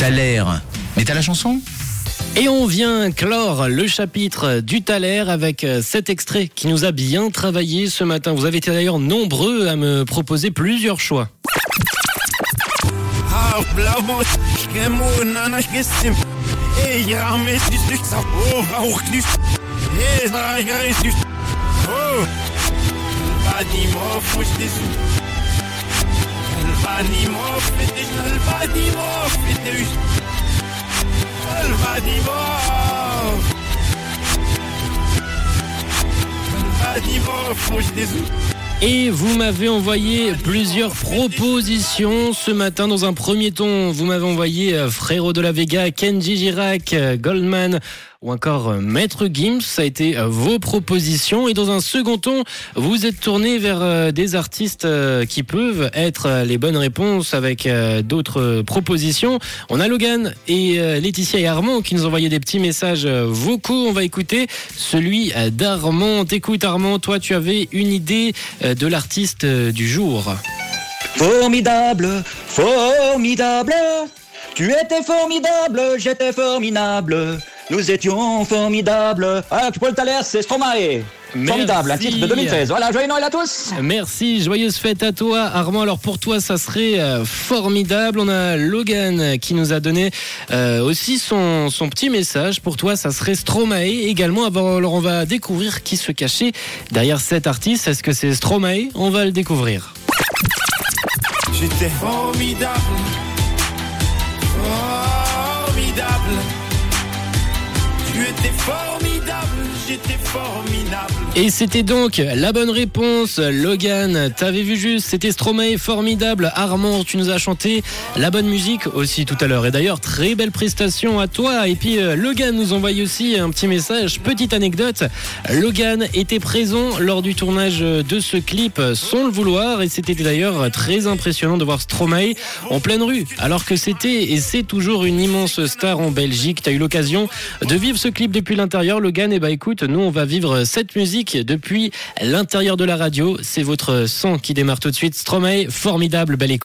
Thaler. Mais t'as la chanson? Et on vient clore le chapitre du Thaler avec euh, cet extrait qui nous a bien travaillé ce matin. Vous avez été d'ailleurs nombreux à me proposer plusieurs choix. Et vous m'avez envoyé plusieurs propositions ce matin. Dans un premier ton, vous m'avez envoyé euh, Frérot de la Vega, Kenji Girac, euh, Goldman ou encore euh, Maître Gims. Ça a été vos propositions. Et dans un second ton, vous êtes tourné vers des artistes qui peuvent être les bonnes réponses avec d'autres propositions. On a Logan et Laetitia et Armand qui nous envoyaient des petits messages vocaux. On va écouter celui d'Armand. Écoute Armand, toi tu avais une idée de l'artiste du jour. Formidable, formidable. Tu étais formidable, j'étais formidable. Nous étions formidables. Ah, Paul Thaler, c'est Stromae. Formidable, un titre de 2013. Voilà, joyeux Noël à tous. Merci, joyeuse fête à toi Armand. Alors pour toi, ça serait euh, formidable. On a Logan qui nous a donné euh, aussi son, son petit message. Pour toi, ça serait Stromae également. Alors on va découvrir qui se cachait derrière cet artiste. Est-ce que c'est Stromae? On va le découvrir. J'étais formidable. Formidable. Et c'était donc la bonne réponse, Logan. T'avais vu juste, c'était Stromae, formidable. Armand, tu nous as chanté la bonne musique aussi tout à l'heure. Et d'ailleurs, très belle prestation à toi. Et puis euh, Logan nous envoie aussi un petit message. Petite anecdote, Logan était présent lors du tournage de ce clip sans le vouloir. Et c'était d'ailleurs très impressionnant de voir Stromae en pleine rue. Alors que c'était et c'est toujours une immense star en Belgique. T'as eu l'occasion de vivre ce clip depuis l'intérieur, Logan. Et bah écoute, nous on va vivre cette musique depuis l'intérieur de la radio. C'est votre son qui démarre tout de suite. Stromae, formidable, belle écoute.